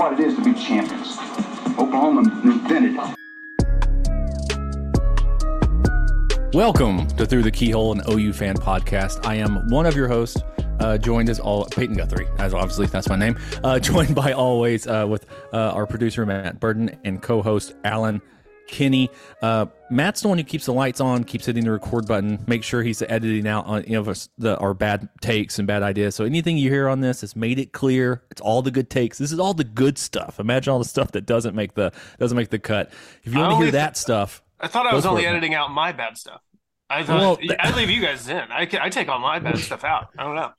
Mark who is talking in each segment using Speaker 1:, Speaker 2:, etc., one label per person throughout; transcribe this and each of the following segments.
Speaker 1: What it is to be champions. Oklahoma invented it.
Speaker 2: Welcome to Through the Keyhole, an OU fan podcast. I am one of your hosts, uh, joined as all Peyton Guthrie, as obviously that's my name. Uh, joined by always uh, with uh, our producer Matt Burden and co-host Alan Kinney. Uh, Matt's the one who keeps the lights on, keeps hitting the record button, make sure he's editing out on you know the, our bad takes and bad ideas. So anything you hear on this has made it clear. It's all the good takes. This is all the good stuff. Imagine all the stuff that doesn't make the doesn't make the cut. If you want to hear
Speaker 3: only
Speaker 2: that
Speaker 3: th-
Speaker 2: stuff.
Speaker 3: I thought I was only
Speaker 2: it,
Speaker 3: editing out my bad stuff. I thought
Speaker 2: Well,
Speaker 3: I leave you guys in. I, I take all my bad stuff out. I don't know.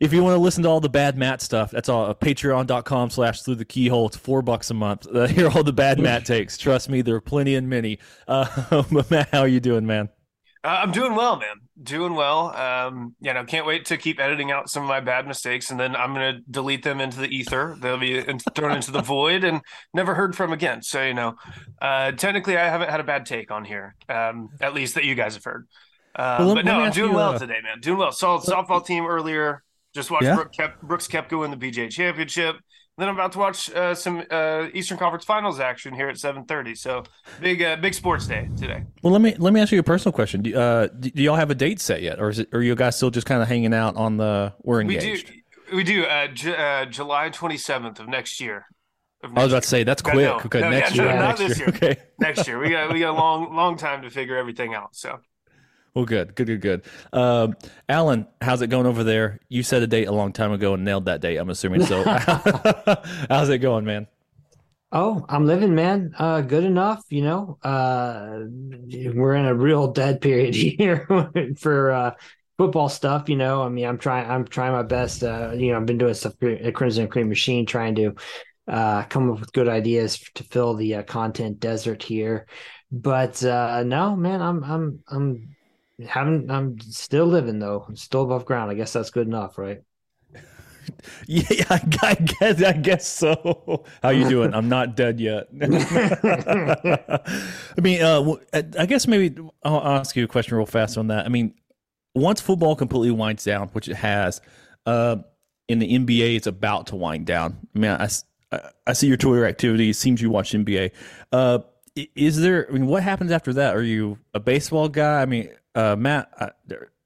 Speaker 2: If you want to listen to all the bad Matt stuff, that's all patreon.com slash through the keyhole. It's four bucks a month. Uh, hear all the bad Matt takes. Trust me, there are plenty and many. Uh, but Matt, how are you doing, man?
Speaker 3: Uh, I'm doing well, man. Doing well. Um, you know, can't wait to keep editing out some of my bad mistakes, and then I'm going to delete them into the ether. They'll be in- thrown into the void and never heard from again. So you know, uh, technically, I haven't had a bad take on here, um, at least that you guys have heard. Um,
Speaker 2: Well,
Speaker 3: but no, I'm doing
Speaker 2: you,
Speaker 3: well
Speaker 2: uh,
Speaker 3: today, man. Doing well. Solid softball team earlier. Just watched
Speaker 2: Yeah?
Speaker 3: Brooke Kep- Brooks Koepka win the BJ Championship. Then I'm about to watch uh, some uh, Eastern Conference Finals action here at 7:30. So big, uh, big sports day today.
Speaker 2: Well, let me let me ask you a personal question. Do, uh, do, do y'all have a date set yet, or is it, are you guys still just kind of hanging out on the? We're engaged.
Speaker 3: We do, we do. Uh, J- uh, July 27th of next year. Of
Speaker 2: I was
Speaker 3: next
Speaker 2: about to say that's quick.
Speaker 3: no,
Speaker 2: okay,
Speaker 3: no,
Speaker 2: next
Speaker 3: yeah,
Speaker 2: year.
Speaker 3: no, not
Speaker 2: next
Speaker 3: this
Speaker 2: year.
Speaker 3: year.
Speaker 2: Okay.
Speaker 3: next year. We got we got a long, long time to figure everything out. So
Speaker 2: Well, good, good, good, good. Um, Alan, how's it going over there? You set a date a long time ago and nailed that date. I'm assuming. So, how's it going, man?
Speaker 4: Oh, I'm living, man. Uh, good enough, you know. Uh, we're in a real dead period here for uh football stuff. You know, I mean, I'm trying, I'm trying my best. Uh, you know, I've been doing stuff at Crimson and Cream Machine, trying to uh come up with good ideas to fill the uh, content desert here. But uh no, man, I'm, I'm, I'm having, I'm still living though. I'm still above ground. I guess that's good enough, right?
Speaker 2: Yeah, I, guess I guess so. How you doing? I'm not dead yet. I mean, uh, w- I guess maybe I'll ask you a question real fast on that. I mean, once football completely winds down, which it has, uh, in the NBA, it's about to wind down. I mean, I, I- I see your Twitter activity. It seems you watch NBA. Uh, is there? I mean, what happens after that? Are you a baseball guy? I mean, uh, Matt. I,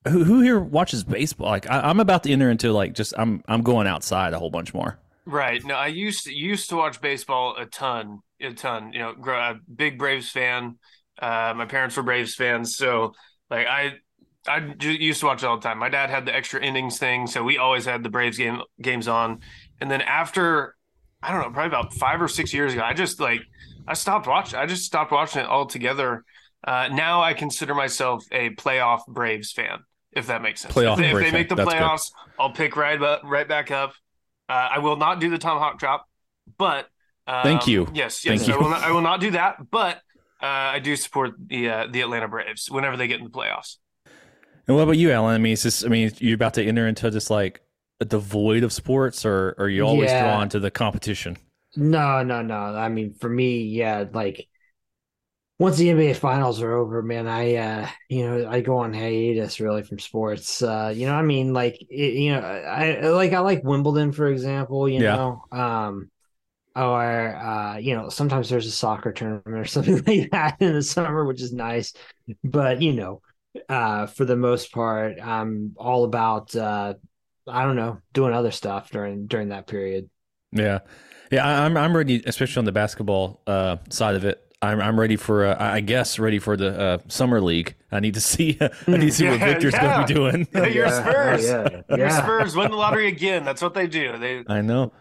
Speaker 2: who, who here watches baseball? Like, I, I'm about to enter into like just I'm I'm going outside a whole bunch more.
Speaker 3: right. No, I used to, used to watch baseball a ton, a ton. You know, grow, a big Braves fan. Uh, my parents were Braves fans, so like I. I used to watch it all the time. My dad had the extra innings thing, so we always had the Braves game games on. And then after, I don't know, probably about five or six years ago, I just like I stopped watching. I just stopped watching it altogether. Uh, now I consider myself a playoff Braves fan, if that makes sense.
Speaker 2: Playoff
Speaker 3: if they, if they make the
Speaker 2: fan. That's good.
Speaker 3: playoffs, I'll pick right up, right back up. Uh, I will not do the tomahawk drop, but um,
Speaker 2: Thank you.
Speaker 3: Yes, yes,
Speaker 2: Thank
Speaker 3: I
Speaker 2: you.
Speaker 3: will not, I will not do that, but uh, I do support the uh, the Atlanta Braves whenever they get in the playoffs.
Speaker 2: And what about you, Alan? I mean, is this? I mean, you're about to enter into just like the void of sports, or, or are you always
Speaker 4: Yeah.
Speaker 2: drawn to the competition?
Speaker 4: No, no, no. I mean, for me, yeah, like once the NBA finals are over, man, I uh, you know, I go on hiatus really from sports. Uh, you know, I mean, like it, you know, I like I like Wimbledon, for example, you
Speaker 2: Yeah.
Speaker 4: know. Um or uh, you know, sometimes there's a soccer tournament or something like that in the summer, which is nice. But you know, uh, for the most part, I'm all about uh I don't know, doing other stuff during during that period.
Speaker 2: Yeah, yeah. I'm I'm ready, especially on the basketball uh, side of it. I'm I'm ready for uh, I guess ready for the uh, summer league. I need to see I need to see what
Speaker 3: Yeah,
Speaker 2: Victor's going to be doing.
Speaker 3: Yeah, your Spurs.
Speaker 4: yeah,
Speaker 3: Your. Spurs win the lottery again. That's what they do. They
Speaker 2: I know.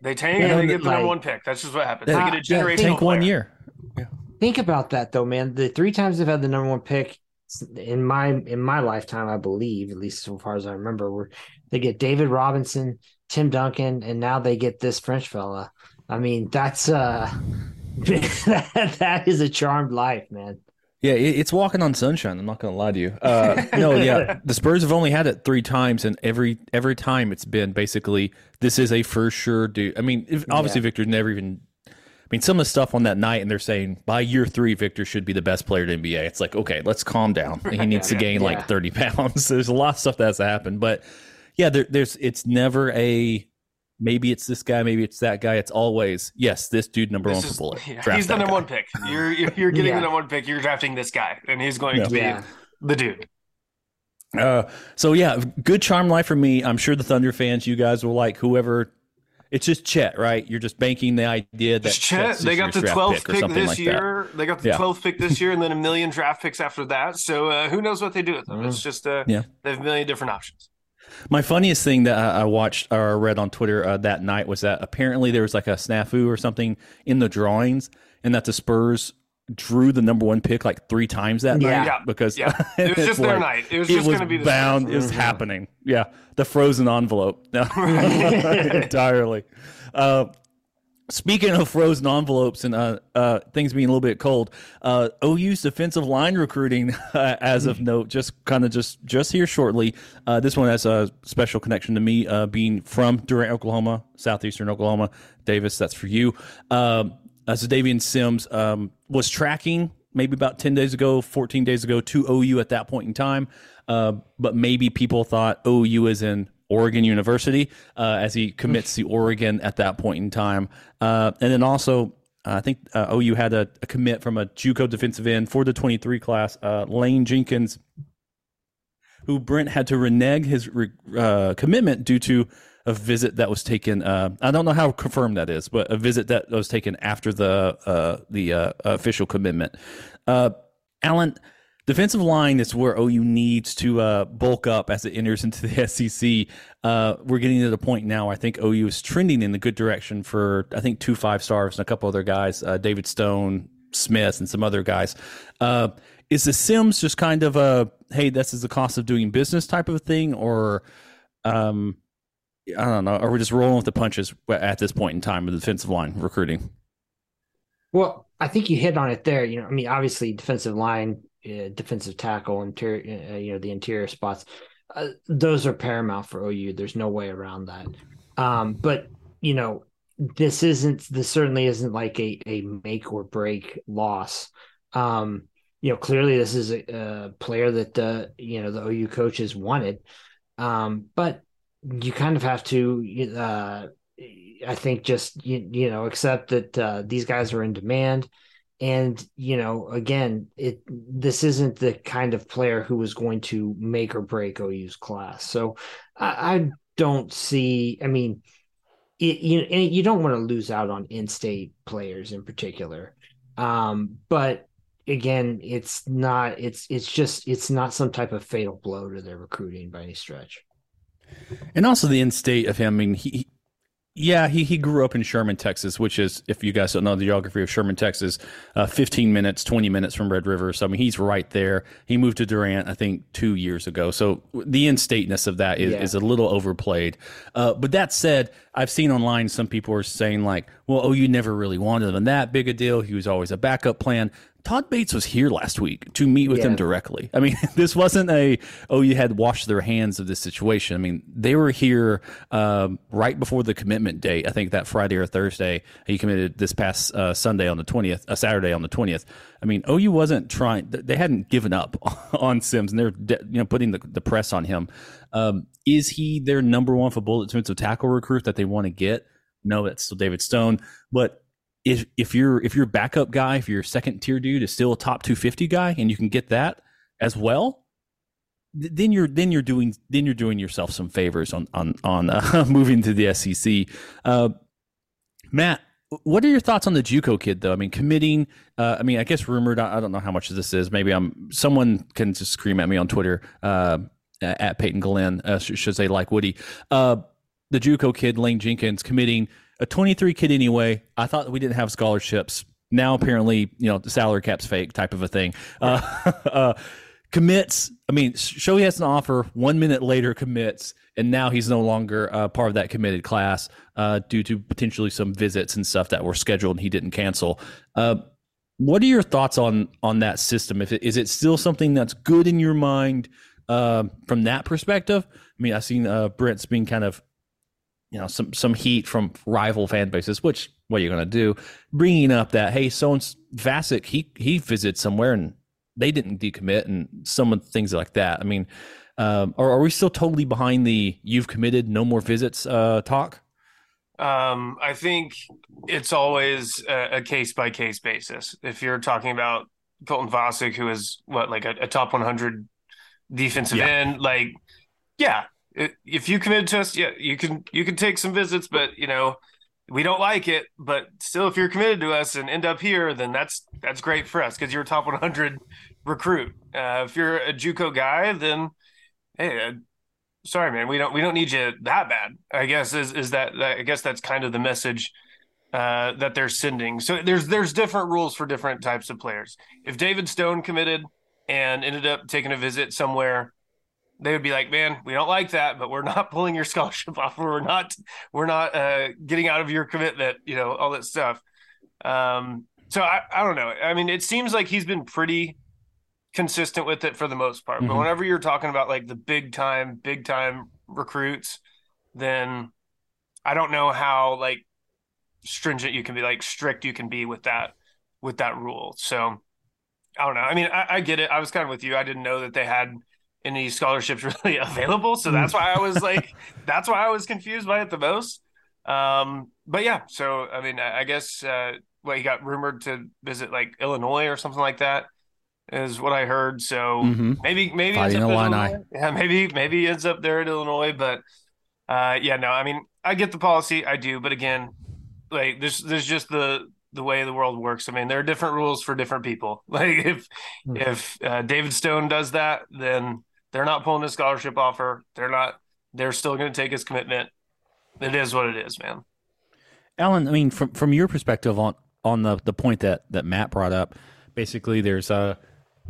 Speaker 3: they tank
Speaker 4: Yeah,
Speaker 3: and they get the number one pick. That's just what happens.
Speaker 2: Yeah,
Speaker 3: they get a
Speaker 4: yeah,
Speaker 3: generational
Speaker 2: Tank one
Speaker 3: player.
Speaker 2: year.
Speaker 4: Think about that though, man. The three times they've had the number one pick in my in my lifetime, I believe, at least so far as I remember, were they get David Robinson, Tim Duncan, and now they get this French fella. I mean, that's uh that, that is a charmed life, man.
Speaker 2: Yeah, it, it's walking on sunshine. I'm not going to lie to you. Uh, no, yeah, the Spurs have only had it three times, and every every time it's been basically this is a for sure dude. I mean, if, obviously
Speaker 4: Yeah.
Speaker 2: Victor's never even. I mean, some of the stuff on that night, and they're saying by year three, Victor should be the best player in NBA. It's like, okay, let's calm down. He needs to gain
Speaker 4: Yeah.
Speaker 2: like 30 pounds. There's a lot of stuff that's happened, but yeah, there, there's it's never a maybe it's this guy, maybe it's that guy. It's always yes, this dude number one
Speaker 3: This
Speaker 2: for
Speaker 3: is,
Speaker 2: bullet.
Speaker 3: yeah, he's the
Speaker 2: that
Speaker 3: number
Speaker 2: guy.
Speaker 3: one pick. You're you're, you're getting
Speaker 4: Yeah.
Speaker 3: the number one pick. You're drafting this guy, and he's going
Speaker 2: Yeah.
Speaker 3: to be
Speaker 4: Yeah.
Speaker 3: the dude.
Speaker 2: Uh, so yeah, good charm life for me. I'm sure the Thunder fans, you guys will like whoever. It's just Chet, right? You're just banking the idea that
Speaker 3: Just Chet, they got the 12th
Speaker 2: pick or
Speaker 3: pick,
Speaker 2: something
Speaker 3: this
Speaker 2: like that.
Speaker 3: year. They got the
Speaker 2: Yeah.
Speaker 3: 12th pick this year, and then a million draft picks after that. So uh, who knows what they do with them? It's just uh,
Speaker 2: Yeah.
Speaker 3: they have a million different options.
Speaker 2: My funniest thing that I I watched or read on Twitter uh, that night was that apparently there was like a snafu or something in the drawings, and that the Spurs drew the number one pick like three times that
Speaker 4: Yeah.
Speaker 2: night
Speaker 3: Yeah.
Speaker 2: because
Speaker 3: Yeah. It was just their night. It was just gonna be the
Speaker 2: bound. It was happening. Yeah, the frozen envelope entirely. Uh, Speaking of frozen envelopes and uh, uh, things being a little bit cold, uh, OU's defensive line recruiting, uh, as of note, just kind of just just here shortly. Uh, this one has a special connection to me, uh, being from Durant, Oklahoma, southeastern Oklahoma. Davis, that's for you. Um, uh, Xadavien Sims um, was tracking maybe about 10 days ago, 14 days ago to OU at that point in time. Uh, but maybe people thought OU is in Oregon University uh, as he commits to Oregon at that point in time. Uh, and then also, uh, I think uh, OU had a, a commit from a JUCO defensive end for the 23 class, uh, Lane Jenkins, who Brent had to renege his re- commitment due to a visit that was taken. Uh, I don't know how confirmed that is, but a visit that was taken after the uh, the uh, official commitment. Alan, defensive line is where OU needs to uh, bulk up as it enters into the SEC. Uh, we're getting to the point now. I think OU is trending in the good direction for I think two five stars and a couple other guys, uh, David Stone, Smith, and some other guys. Uh, is the Sims just kind of a hey, this is the cost of doing business type of thing, or um, I don't know, are we just rolling with the punches at this point in time with the defensive line recruiting?
Speaker 4: Well, I think you hit on it there. You know, I mean, obviously, defensive line, uh, defensive tackle, interior, uh, you know, the interior spots, uh, those are paramount for OU. There's no way around that. Um, but you know, this isn't. This certainly isn't like a a make or break loss. Um, you know, clearly this is a, a player that uh, you know the OU coaches wanted. Um, but you kind of have to uh I think just you, you know accept that uh, these guys are in demand, and you know again it this isn't the kind of player who is going to make or break OU's class. So I, I don't see. I mean, it, you you don't want to lose out on in-state players in particular, um, but again, it's not. It's it's just it's not some type of fatal blow to their recruiting by any stretch.
Speaker 2: And also the in state of him. I mean, he- yeah, he, he grew up in Sherman, Texas, which is, if you guys don't know the geography of Sherman, Texas, uh, 15 minutes, 20 minutes from Red River. So, I mean, he's right there. He moved to Durant, I think, two years ago. So the in stateness of that is,
Speaker 4: Yeah.
Speaker 2: is a little overplayed. Uh, but that said, I've seen online some people are saying, like, well, oh, you never really wanted him that big a deal. He was always a backup plan. Todd Bates was here last week to meet with
Speaker 4: Yeah.
Speaker 2: him directly. I mean, this wasn't a oh you had washed their hands of this situation. I mean, they were here um, right before the commitment date. I think that Friday or Thursday he committed this past uh, Sunday on the twentieth, uh, Saturday on the twentieth. I mean, OU wasn't trying; they hadn't given up on Sims, and they're de- you know putting the, the press on him. Um, is he their number one for bullet defensive tackle recruit that they want to get? No, that's still David Stone, but if if you're if your backup guy, if your second tier dude is still a top 250 guy and you can get that as well, then you're then you're doing then you're doing yourself some favors on on on uh, moving to the SEC. Uh, Matt, what are your thoughts on the JUCO kid though? I mean, committing. Uh, I mean, I guess rumored. I don't know how much of this is. Maybe I'm. Someone can just scream at me on Twitter uh, at Peyton Glenn. Uh, should say like Woody. Uh, the JUCO kid Lane Jenkins committing a 23 kid anyway. I thought we didn't have scholarships. Now apparently, you know, the salary cap's fake type of a thing. Uh, uh, commits. I mean, show he has an offer. One minute later, commits, and now he's no longer uh, part of that committed class uh, due to potentially some visits and stuff that were scheduled and he didn't cancel. Uh, what are your thoughts on on that system? If it, is it still something that's good in your mind uh, from that perspective? I mean, I've seen Brent's being kind of you know some some heat from rival fan bases. Which what are you going to do? Bringing up that hey, so and Vasek he he visits somewhere and they didn't decommit and some of things like that. I mean, um, are, are we still totally behind the you've committed no more visits uh, talk?
Speaker 3: Um, I think it's always a case by case basis. If you're talking about Colton Vasek, who is what like a, a top 100 defensive yeah. end, like yeah, if you committed to us, yeah, you can you can take some visits, but you know we don't like it. But still, if you're committed to us and end up here, then that's that's great for us because you're a top 100 recruit. Uh, if you're a JUCO guy, then hey, uh, sorry, man, we don't we don't need you that bad. I guess is is that, I guess that's kind of the message uh, that they're sending. So there's there's different rules for different types of players. If David Stone committed and ended up taking a visit somewhere, they would be like, "Man, we don't like that, but we're not pulling your scholarship off. We're not we're not uh, getting out of your commitment. You know, all that stuff." Um, so I, I don't know. I mean, it seems like he's been pretty consistent with it for the most part. Mm-hmm. But whenever you're talking about like the big time, big time recruits, then I don't know how like stringent you can be, like strict you can be with that with that rule. So I don't know. I mean, I, I get it. I was kind of with you. I didn't know that they had any scholarships really available, so that's why I was like, that's why I was confused by it the most. Um, but yeah, so I mean, I, I guess uh, well, he got rumored to visit like Illinois or something like that is what I heard. So mm-hmm. maybe maybe ends up Illinois. Yeah, maybe maybe he ends up there at Illinois. But uh, yeah, no, I mean I get the policy, I do, but again, like there's there's just the the way the world works. I mean, there are different rules for different people. Like if mm-hmm. if uh, David Stone does that, then they're not pulling his scholarship offer. They're not. They're still going to take his commitment. It is what it is, man.
Speaker 2: Alan, I mean, from from your perspective on on the the point that that Matt brought up, basically, there's a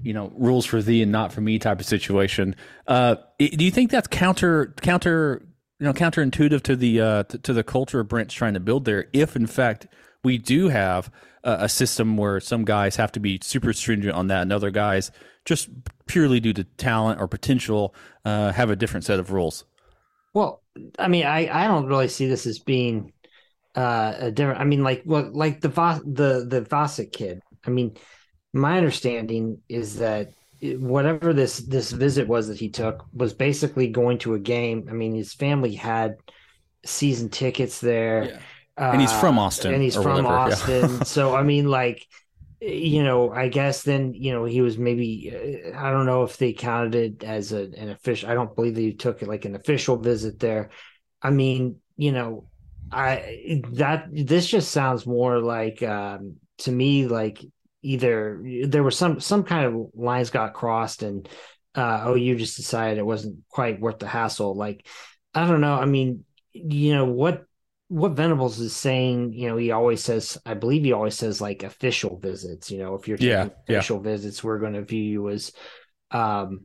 Speaker 2: you know rules for thee and not for me type of situation. Uh, do you think that's counter counter you know counterintuitive to the uh, to, to, the culture Brent's trying to build there? If in fact we do have a, a, system where some guys have to be super stringent on that, and other guys just purely due to talent or potential uh, have a different set of rules.
Speaker 4: Well, I mean, I I don't really see this as being uh, a different. I mean, like what like the the the Vasek kid. I mean my understanding is that whatever this this visit was that he took was basically going to a game. I mean, his family had season tickets there. Yeah.
Speaker 2: And he's from uh, Austin.
Speaker 4: And he's from whatever, Austin. Yeah. so I mean, like, you know, I guess then you know he was maybe uh, I don't know if they counted it as a, an official. I don't believe that he took it like an official visit there. I mean, you know, I that this just sounds more like um, to me like either there was some some kind of lines got crossed and uh, oh you just decided it wasn't quite worth the hassle like i don't know i mean you know what what venables is saying you know he always says i believe he always says like official visits you know if you're
Speaker 2: yeah,
Speaker 4: official
Speaker 2: yeah.
Speaker 4: visits we're going to view you as um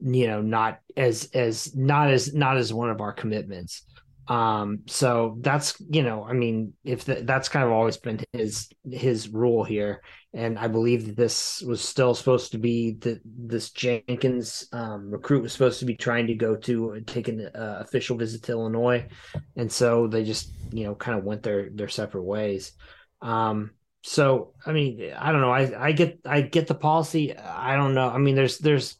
Speaker 4: you know not as as not as not as one of our commitments um so that's you know i mean if the, that's kind of always been his his rule here and i believe that this was still supposed to be that this jenkins um, recruit was supposed to be trying to go to take an uh, official visit to illinois. And so they just you know kind of went their their separate ways. Um so i mean i don't know. I i get i get the policy. I don't know. I mean there's there's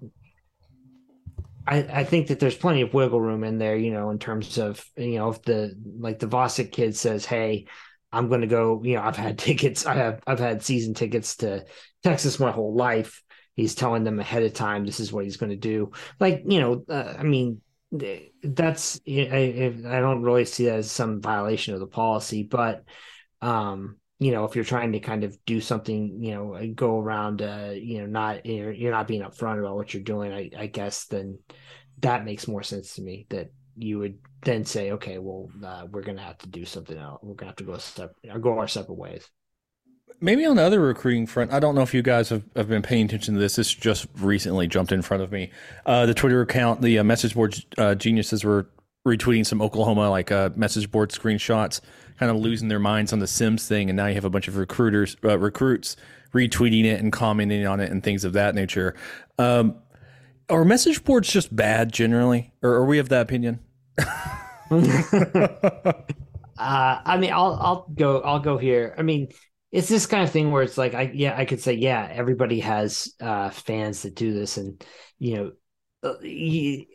Speaker 4: I, I think that there's plenty of wiggle room in there, you know, in terms of, you know, if the like the Vasek kid says, Hey, I'm gonna go, you know, I've had tickets, I have I've had season tickets to Texas my whole life. he's telling them ahead of time this is what he's going to do. Like you know, uh, I mean, that's I, I don't really see that as some violation of the policy, but um, you know, if you're trying to kind of do something, you know, go around, uh, you know, not you're, you're not being upfront about what you're doing, I, I guess then that makes more sense to me that you would then say, okay, well, uh, we're going to have to do something else. We're going to have to go step go our separate ways.
Speaker 2: Maybe on the other recruiting front, I don't know if you guys have, have been paying attention to this. This just recently jumped in front of me. Uh, the Twitter account, the uh, message board uh, geniuses were retweeting some Oklahoma like uh, message board screenshots, kind of losing their minds on the Sims thing, and now you have a bunch of recruiters, uh, recruits retweeting it and commenting on it and things of that nature. Um, are message boards just bad generally, or are we of that opinion?
Speaker 4: uh, I mean, I'll I'll go I'll go here. I mean, it's this kind of thing where it's like I yeah I could say yeah everybody has uh, fans that do this and you know uh,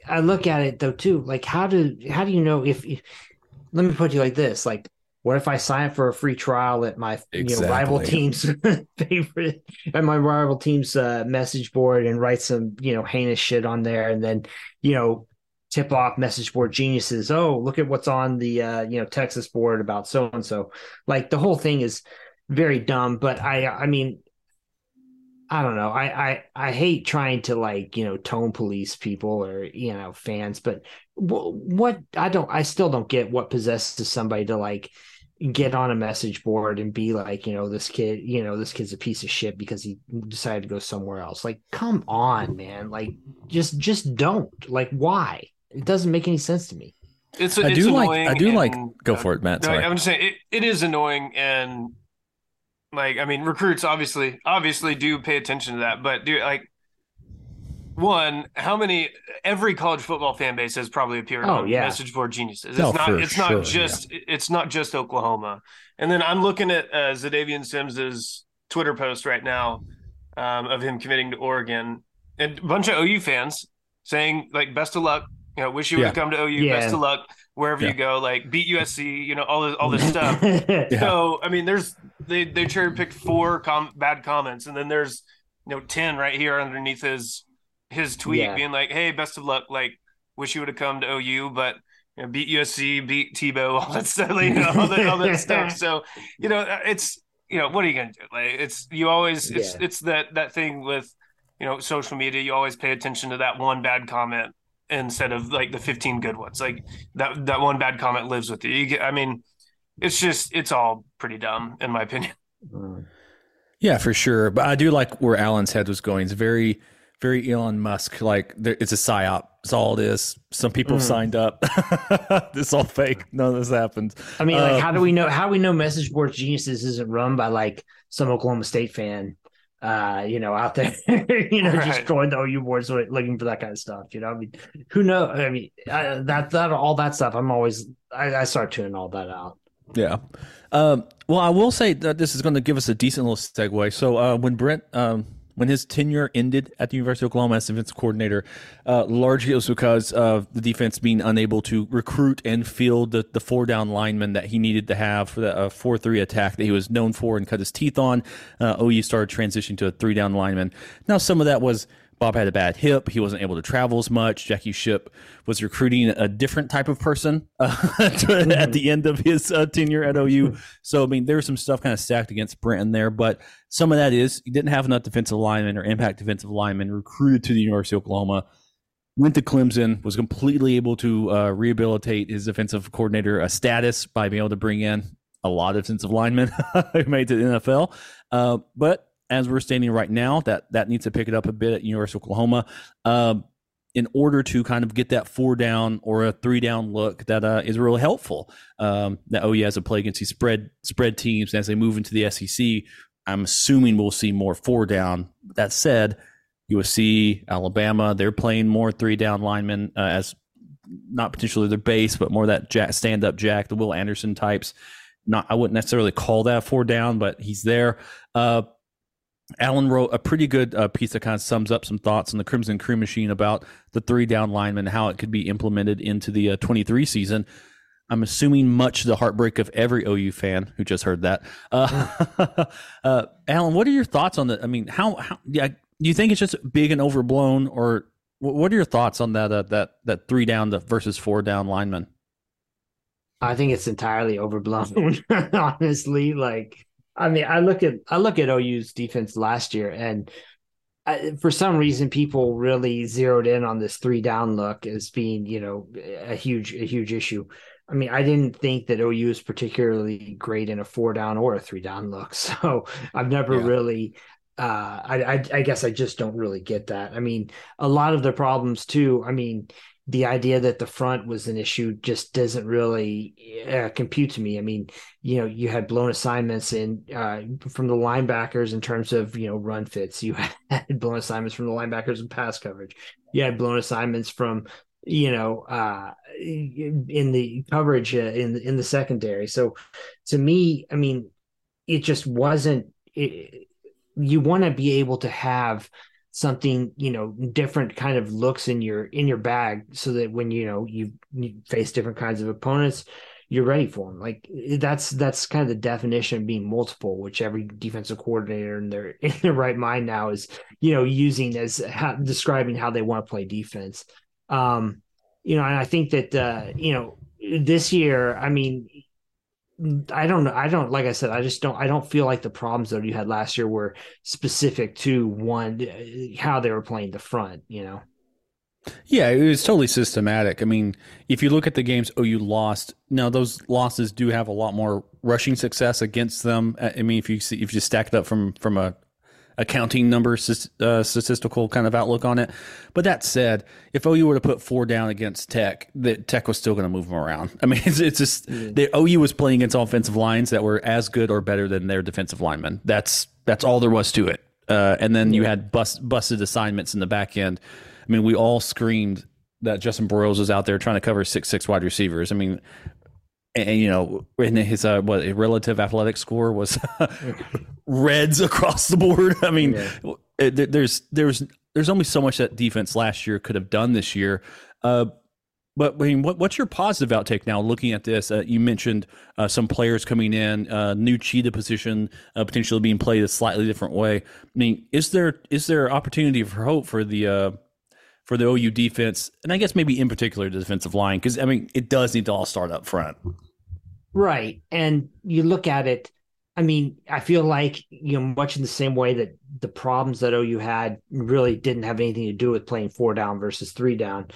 Speaker 4: I look at it though too like how do how do you know if, if let me put you like this like what if I sign up for a free trial at my exactly. you know rival team's favorite at my rival team's uh, message board and write some you know heinous shit on there and then you know tip off message board geniuses oh look at what's on the uh, you know Texas board about so and so like the whole thing is very dumb but I I mean I don't know. I, I I hate trying to like you know tone police people or you know fans, but what, what I don't I still don't get what possesses somebody to like get on a message board and be like, you know, this kid, you know, this kid's a piece of shit because he decided to go somewhere else. Like, come on, man. Like, just just don't. Like, why? It doesn't make any sense to me.
Speaker 3: It's,
Speaker 2: I
Speaker 3: it's
Speaker 2: do like I do
Speaker 3: and,
Speaker 2: like go uh, for it, Matt.
Speaker 3: No,
Speaker 2: Sorry.
Speaker 3: I'm just saying it, it is annoying and like I mean recruits obviously obviously do pay attention to that, but do like one, how many every college football fan base has probably appeared
Speaker 4: Oh,
Speaker 3: on
Speaker 4: yeah.
Speaker 3: message board geniuses. It's
Speaker 2: Oh,
Speaker 3: not it's
Speaker 2: sure,
Speaker 3: not just it's not just Oklahoma. And then I'm looking at uh, Xadavien Sims's Twitter post right now um, of him committing to Oregon, and a bunch of OU fans saying like best of luck. You know, wish you would come to OU.
Speaker 4: Yeah.
Speaker 3: Best of luck wherever
Speaker 2: Yeah.
Speaker 3: you go. Like beat USC. You know all this all this stuff.
Speaker 4: yeah.
Speaker 3: So I mean, there's they they cherry picked four com- bad comments, and then there's you know ten right here underneath his his tweet
Speaker 4: Yeah.
Speaker 3: being like, "Hey, best of luck. Like, wish you would have come to OU, but you know, beat USC, beat Tebow, all that stuff, you know, all that all that stuff." So you know, uh, it's you know, what are you gonna do? Like, it's you always it's
Speaker 4: Yeah.
Speaker 3: it's that that thing with you know social media. You always pay attention to that one bad comment instead of like the 15 good ones. Like that that one bad comment lives with you. you get, I mean, it's just it's all pretty dumb in my opinion. Mm.
Speaker 2: Yeah, for sure. But I do like where Alan's head was going. It's very, very Elon Musk. Like it's a psyop. It's all it is. Some people
Speaker 4: Mm.
Speaker 2: signed up. it's all fake. None of this happened.
Speaker 4: I mean, like,
Speaker 2: Uh,
Speaker 4: how do we know? How do we know Message Board Geniuses isn't run by like some Oklahoma State fan? Uh, you know, out there, you know, just
Speaker 3: Right.
Speaker 4: going to OU boards like, looking for that kind of stuff. You know, I mean, who know? I mean, I, that that all that stuff. I'm always I, I start tuning all that out.
Speaker 2: Yeah. Um, well, I will say that this is going to give us a decent little segue. So uh, when Brent, um, when his tenure ended at the University of Oklahoma as defense coordinator, uh, largely it was because of the defense being unable to recruit and field the, the four down linemen that he needed to have for the uh, four three attack that he was known for and cut his teeth on. Uh, OU started transitioning to a three down lineman. Now some of that was Bob had a bad hip. He wasn't able to travel as much. Jackie Shipp was recruiting a different type of person uh, at the end of his uh, tenure at OU. So, I mean, there was some stuff kind of stacked against Brenton there, but some of that is he didn't have enough defensive linemen or impact defensive linemen recruited to the University of Oklahoma. Went to Clemson, was completely able to uh, rehabilitate his defensive coordinator uh, status by being able to bring in a lot of defensive linemen who made it to the NFL. Uh, but as we're standing right now, that that needs to pick it up a bit at University of Oklahoma. Um, in order to kind of get that four down or a three down look that uh, is really helpful. Um, that OU has to play against these spread spread teams as they move into the SEC. I'm assuming we'll see more four down. That said, USC, Alabama, they're playing more three down linemen uh, as not potentially their base, but more that jack, stand up jack, the Will Anderson types. Not, I wouldn't necessarily call that four down, but he's there. Uh, Alan wrote a pretty good uh, piece that kind of sums up some thoughts on the Crimson Cream Machine about the three down lineman, how it could be implemented into the uh, 23 season. I'm assuming much the heartbreak of every OU fan who just heard that. Uh, uh, Alan, what are your thoughts on the? I mean, how, how? Yeah, Do you think it's just big and overblown, or what are your thoughts on that uh, that that three down versus four down lineman?
Speaker 4: I think it's entirely overblown. honestly, like I mean, I look at I look at OU's defense last year, and I, for some reason, people really zeroed in on this three down look as being, you know, a huge a huge issue. I mean, I didn't think that OU is particularly great in a four down or a three down look. So I've never yeah. really uh, I, I, I guess I just don't really get that. I mean, a lot of the problems too. I mean, the idea that the front was an issue just doesn't really uh, compute to me. I mean, you know, you had blown assignments in uh, from the linebackers in terms of you know run fits. You had blown assignments from the linebackers in pass coverage. You had blown assignments from you know uh, in the coverage uh, in the, in the secondary. So to me, I mean, it just wasn't. It, you want to be able to have something you know different kind of looks in your in your bag so that when you know you, you face different kinds of opponents you're ready for them like that's that's kind of the definition of being multiple which every defensive coordinator in their in their right mind now is you know using as describing how they want to play defense. Um you know and i think that uh you know this year i mean I don't know. I don't like I said. I just don't. I don't feel like the problems that you had last year were specific to one uh, how they were playing the front. You know.
Speaker 2: Yeah, it was totally systematic. I mean, if you look at the games OU lost, now those losses do have a lot more rushing success against them. I mean, if you see, if you stack it up from from a accounting number uh, statistical kind of outlook on it. But that said, if OU were to put four down against Tech, that Tech was still going to move them around. I mean, it's, it's just mm. the OU was playing against offensive lines that were as good or better than their defensive linemen. That's that's all there was to it. Uh, and then you had bust, busted assignments in the back end. I mean, we all screamed that Justin Broiles was out there trying to cover six six wide receivers. I mean, and, you know, in his uh, what relative athletic score was reds across the board. I mean, yeah. it, there's there's there's only so much that defense last year could have done this year. Uh, but I mean, what, what's your positive outtake now? Looking at this, uh, you mentioned uh, some players coming in, uh, new cheetah position uh, potentially being played a slightly different way. I mean, is there is there opportunity for hope for the uh, for the OU defense, and I guess maybe in particular the defensive line? Because I mean, it does need to all start up front.
Speaker 4: Right. And you look at it, I mean, I feel like, you know, much in the same way that the problems that OU had really didn't have anything to do with playing four down versus three down.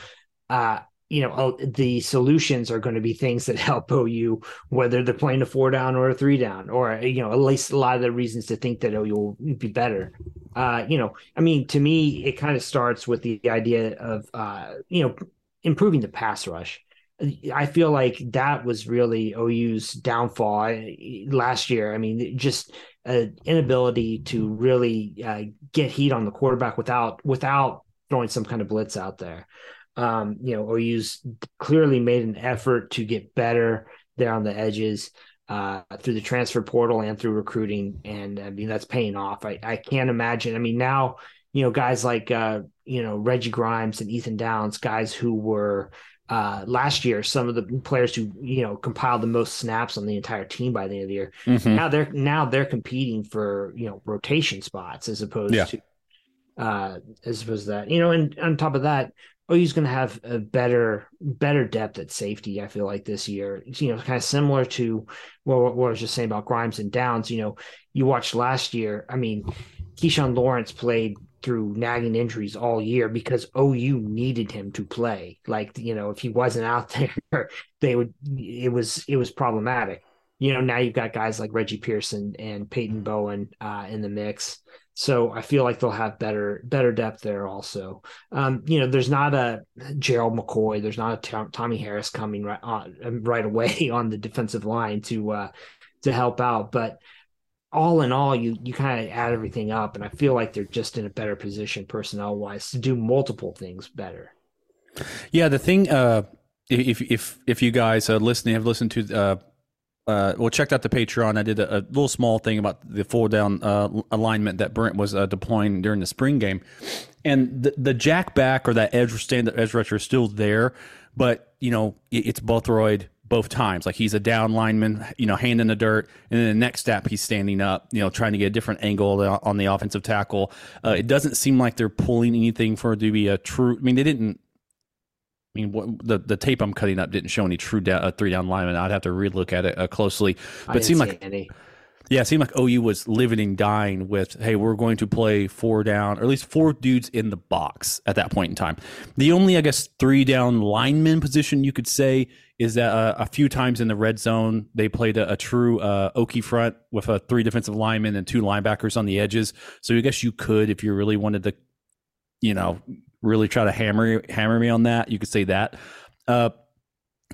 Speaker 4: Uh, you know, the solutions are going to be things that help OU, whether they're playing a four down or a three down, or, you know, at least a lot of the reasons to think that OU will be better. Uh, you know, I mean, to me, it kind of starts with the idea of, uh, you know, improving the pass rush. I feel like that was really OU's downfall last year. I mean, just an inability to really uh, get heat on the quarterback without without throwing some kind of blitz out there. Um, you know, OU's clearly made an effort to get better there on the edges uh, through the transfer portal and through recruiting, and I mean that's paying off. I, I can't imagine. I mean, now you know guys like uh, you know Reggie Grimes and Ethan Downs, guys who were uh, last year, some of the players who you know compiled the most snaps on the entire team by the end of the year. Mm-hmm. Now they're now they're competing for you know rotation spots as opposed yeah. to uh, as opposed to that. You know, and on top of that, OU's going to have a better better depth at safety. I feel like this year, you know, kind of similar to what, what I was just saying about Grimes and Downs. You know, you watched last year. I mean, Keyshawn Lawrence played through nagging injuries all year because OU needed him to play. Like, you know, if he wasn't out there, they would it was it was problematic. You know, now you've got guys like Reggie Pearson and Peyton Bowen uh, in the mix. So I feel like they'll have better better depth there also. Um, you know, there's not a Gerald McCoy, there's not a Tommy Harris coming right on, right away on the defensive line to uh, to help out, but all in all, you you kind of add everything up, and I feel like they're just in a better position personnel wise to do multiple things better.
Speaker 2: Yeah, the thing, uh, if if if you guys uh, listening have listened to, uh, uh, well, checked out the Patreon. I did a, a little small thing about the four down uh, alignment that Brent was uh, deploying during the spring game, and the the jack back or that edge stand, edge rusher is still there, but you know it, it's Bothroyd both times. Like he's a down lineman, you know, hand in the dirt, and then the next step he's standing up, you know, trying to get a different angle on the offensive tackle. Uh, it doesn't seem like they're pulling anything for it to be a true. I mean, they didn't. I mean, what, the the tape I'm cutting up didn't show any true down, uh, three down linemen. I'd have to relook at it uh, closely, but it seemed like
Speaker 4: any.
Speaker 2: Yeah, it seemed like OU was living and dying with, hey, we're going to play four down, or at least four dudes in the box at that point in time. The only, I guess, three down lineman position you could say is that uh, a few times in the red zone, they played a, a true uh, Okie front with a three defensive linemen and two linebackers on the edges. So I guess you could, if you really wanted to, you know, really try to hammer hammer me on that, you could say that. Uh,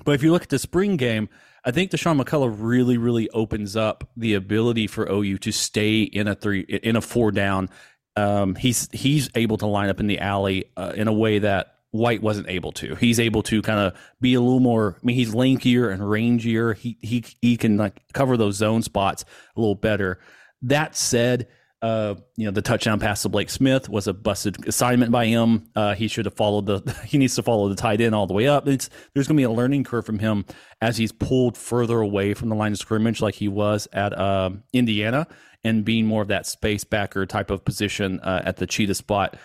Speaker 2: but if you look at the spring game, I think Dasan McCullough really, really opens up the ability for OU to stay in a three in a four down. Um, he's he's able to line up in the alley uh, in a way that White wasn't able to. He's able to kind of be a little more. I mean, he's lankier and rangier. He he he can like cover those zone spots a little better. That said, uh, you know, the touchdown pass to Blake Smith was a busted assignment by him. Uh, he should have followed the. He needs to follow the tight end all the way up. It's there's going to be a learning curve from him as he's pulled further away from the line of scrimmage, like he was at uh, Indiana, and being more of that space backer type of position uh, at the cheetah spot.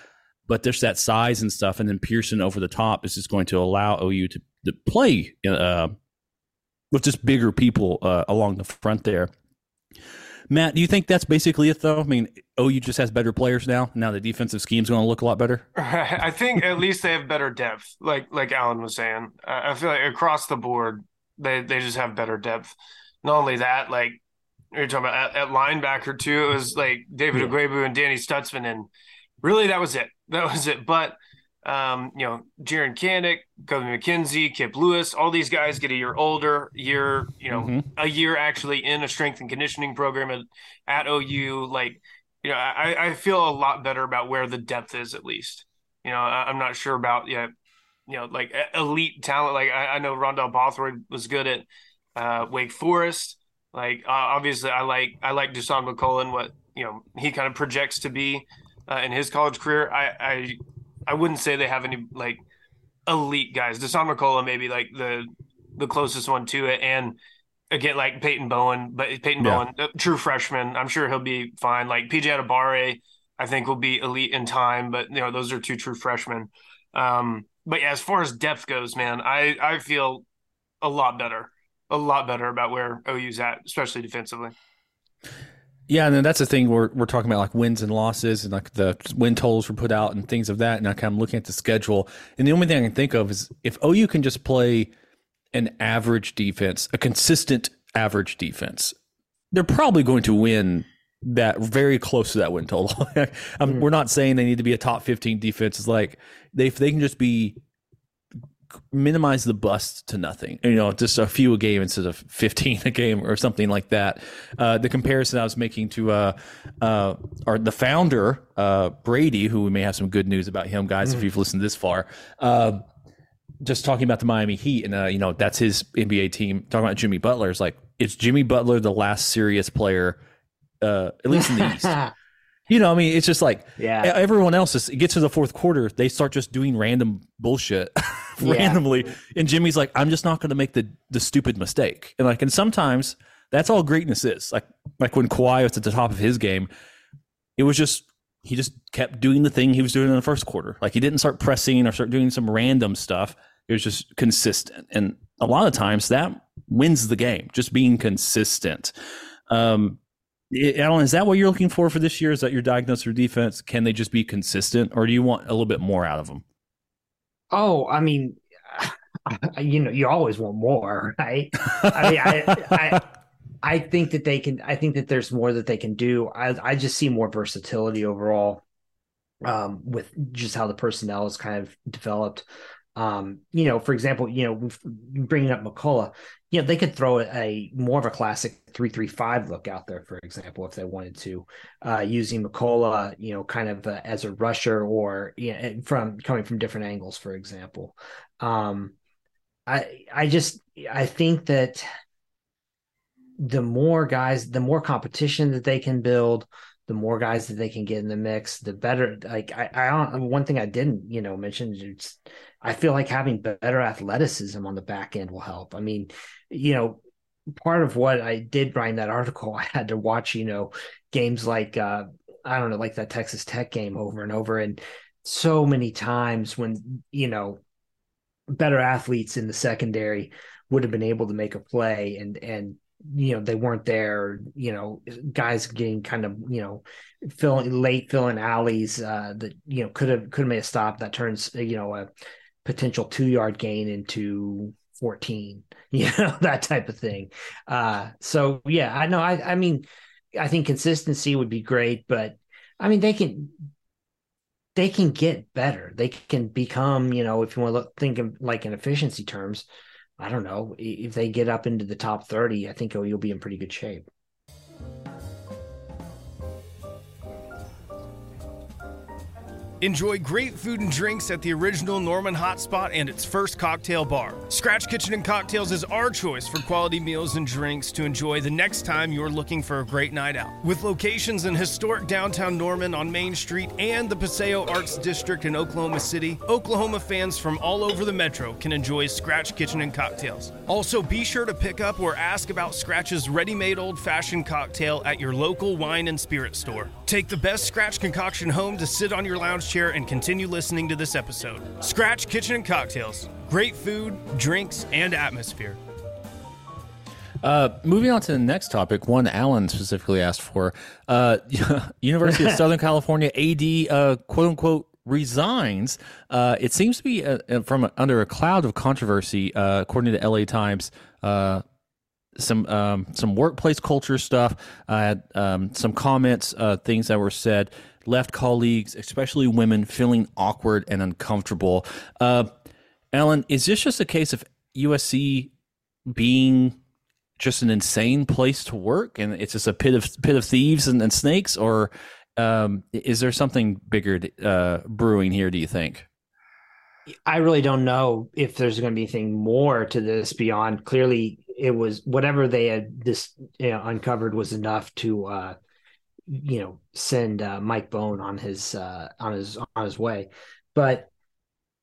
Speaker 2: But there's that size and stuff, and then Pearson over the top is just going to allow OU to, to play uh, with just bigger people uh, along the front there. Matt, do you think that's basically it, though? I mean, OU just has better players now. Now the defensive scheme's going to look a lot better.
Speaker 3: I think at least they have better depth, like like Alan was saying. I feel like across the board, they they just have better depth. Not only that, like you're talking about at, at linebacker too. It was like David yeah. And Danny Stutsman, and really that was it. That was it. But um, you know, Jaren Kanak, Kobie McKinzie, Kip Lewis, all these guys get a year older, year, you know, mm-hmm. a year actually in a strength and conditioning program at, at OU. Like, you know, I, I feel a lot better about where the depth is at least. You know, I, am not sure about, yeah, you know, like elite talent. Like I, I know Rondell Bothroyd was good at uh, Wake Forest. Like uh, obviously, I like I like Dasan McCullough what you know he kind of projects to be uh, in his college career. I, I I wouldn't say they have any like elite guys. Dasan McCullough maybe like the the closest one to it, and again like Peyton Bowen, but Peyton yeah. Bowen, true freshman. I'm sure he'll be fine. Like PJ Adebawore, I think will be elite in time, but you know those are two true freshmen. Um, but yeah, as far as depth goes, man, I I feel a lot better, a lot better about where OU's at, especially defensively.
Speaker 2: Yeah, and then that's the thing we're we're talking about like wins and losses and like the win totals were put out and things of that. And I kind of looking at the schedule, and the only thing I can think of is if OU can just play an average defense, a consistent average defense, they're probably going to win that very close to that win total. mm. We're not saying they need to be a top fifteen defense. It's like they if they can just be minimize the bust to nothing. You know, just a few a game instead of fifteen a game or something like that. Uh, the comparison I was making to uh, uh, our the founder uh, Brady, who we may have some good news about him, guys, mm. if you've listened this far. Uh, just talking about the Miami Heat, and uh, you know that's his NBA team. Talking about Jimmy Butler is like, it's Jimmy Butler the last serious player, uh, at least in the East. You know, I mean, it's just like
Speaker 4: yeah.
Speaker 2: everyone else is, it gets to the fourth quarter, they start just doing random bullshit randomly. Yeah. And Jimmy's like, I'm just not going to make the the stupid mistake. And like, and sometimes that's all greatness is. Like, like when Kawhi was at the top of his game, it was just he just kept doing the thing he was doing in the first quarter. Like he didn't start pressing or start doing some random stuff. It was just consistent. And a lot of times that wins the game, just being consistent. Um, Alan, is that what you're looking for for this year? Is that your diagnosis for defense? Can they just be consistent, or do you want a little bit more out of them?
Speaker 4: Oh, I mean, you know, you always want more, right? I mean, I, I, I think that they can. I think that there's more that they can do. I, I just see more versatility overall, um, with just how the personnel is kind of developed. Um, you know, for example, you know, bringing up McCullough, you know, they could throw a more of a classic three three five look out there, for example, if they wanted to, uh, using McCullough, you know, kind of uh, as a rusher or you know, from coming from different angles, for example. Um, I I just I think that the more guys, the more competition that they can build, the more guys that they can get in the mix, the better. Like I, I. One thing I didn't, you know, mention. I feel like having better athleticism on the back end will help. I mean, you know, part of what I did write that article, I had to watch, you know, games like uh, I don't know, like that Texas Tech game over and over, and so many times when you know better athletes in the secondary would have been able to make a play and and you know they weren't there you know guys getting kind of you know filling late filling alleys uh that you know could have could have made a stop that turns you know a potential two yard gain into 14 you know that type of thing. Uh so yeah i know i i mean i think consistency would be great but i mean they can they can get better. They can become you know if you want to look think of like in efficiency terms I don't know if they get up into the top 30, I think you'll be in pretty good shape.
Speaker 5: Enjoy great food and drinks at the original Norman Hotspot and its first cocktail bar. Scratch Kitchen and Cocktails is our choice for quality meals and drinks to enjoy the next time you're looking for a great night out. With locations in historic downtown Norman on Main Street and the Paseo Arts District in Oklahoma City, Oklahoma fans from all over the metro can enjoy Scratch Kitchen and Cocktails. Also, be sure to pick up or ask about Scratch's ready made old fashioned cocktail at your local wine and spirit store. Take the best Scratch concoction home to sit on your lounge chair and continue listening to this episode. Scratch Kitchen and Cocktails. Great food, drinks, and atmosphere.
Speaker 2: Uh, moving on to the next topic, one Alan specifically asked for. Uh, University of Southern California AD, uh, quote unquote, resigns. Uh, it seems to be uh, uh, from under a cloud of controversy, according to LA Times some um, some workplace culture stuff. I had um, some comments, uh, things that were said, left colleagues, especially women, feeling awkward and uncomfortable. Uh, Alan, is this just a case of USC being just an insane place to work, and it's just a pit of pit of thieves and, and snakes, or um, is there something bigger uh, brewing here? Do you think?
Speaker 4: I really don't know if there's going to be anything more to this beyond clearly it was whatever they had this you know, uncovered was enough to uh you know send uh, Mike Bohn on his uh on his on his way. But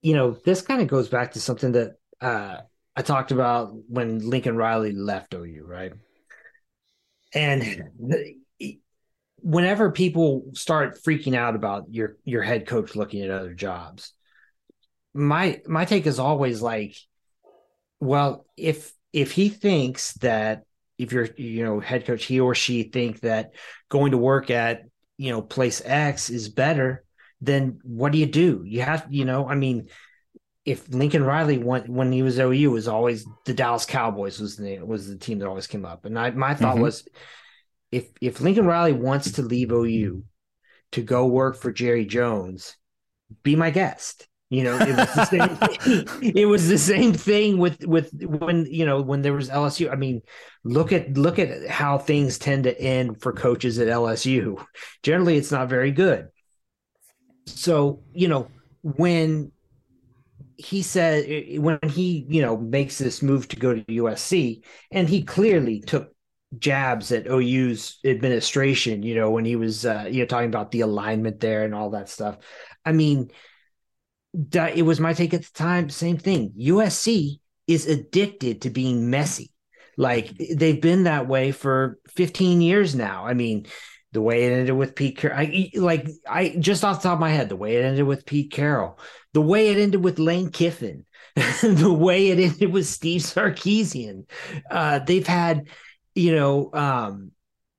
Speaker 4: you know this kind of goes back to something that uh I talked about when Lincoln Riley left OU right? And the, whenever people start freaking out about your your head coach looking at other jobs my my take is always like well if if he thinks that if you're you know head coach he or she think that going to work at you know place x is better then what do you do? You have you know i mean if lincoln riley went when he was ou was always the dallas cowboys was the was the team that always came up. And I, my thought mm-hmm. was if if lincoln riley wants to leave ou to go work for jerry jones be my guest you know, it was the same. it was the same thing with with when you know when there was LSU. I mean, look at look at how things tend to end for coaches at LSU. Generally, it's not very good. So you know when he said when he you know makes this move to go to USC, and he clearly took jabs at OU's administration. You know when he was uh, you know talking about the alignment there and all that stuff. I mean it was my take at the time. Same thing. USC is addicted to being messy. Like they've been that way for 15 years now. I mean, the way it ended with Pete Carroll, I like I just off the top of my head, the way it ended with Pete Carroll, the way it ended with Lane Kiffin, the way it ended with Steve Sarkisian. Uh, they've had, you know, um,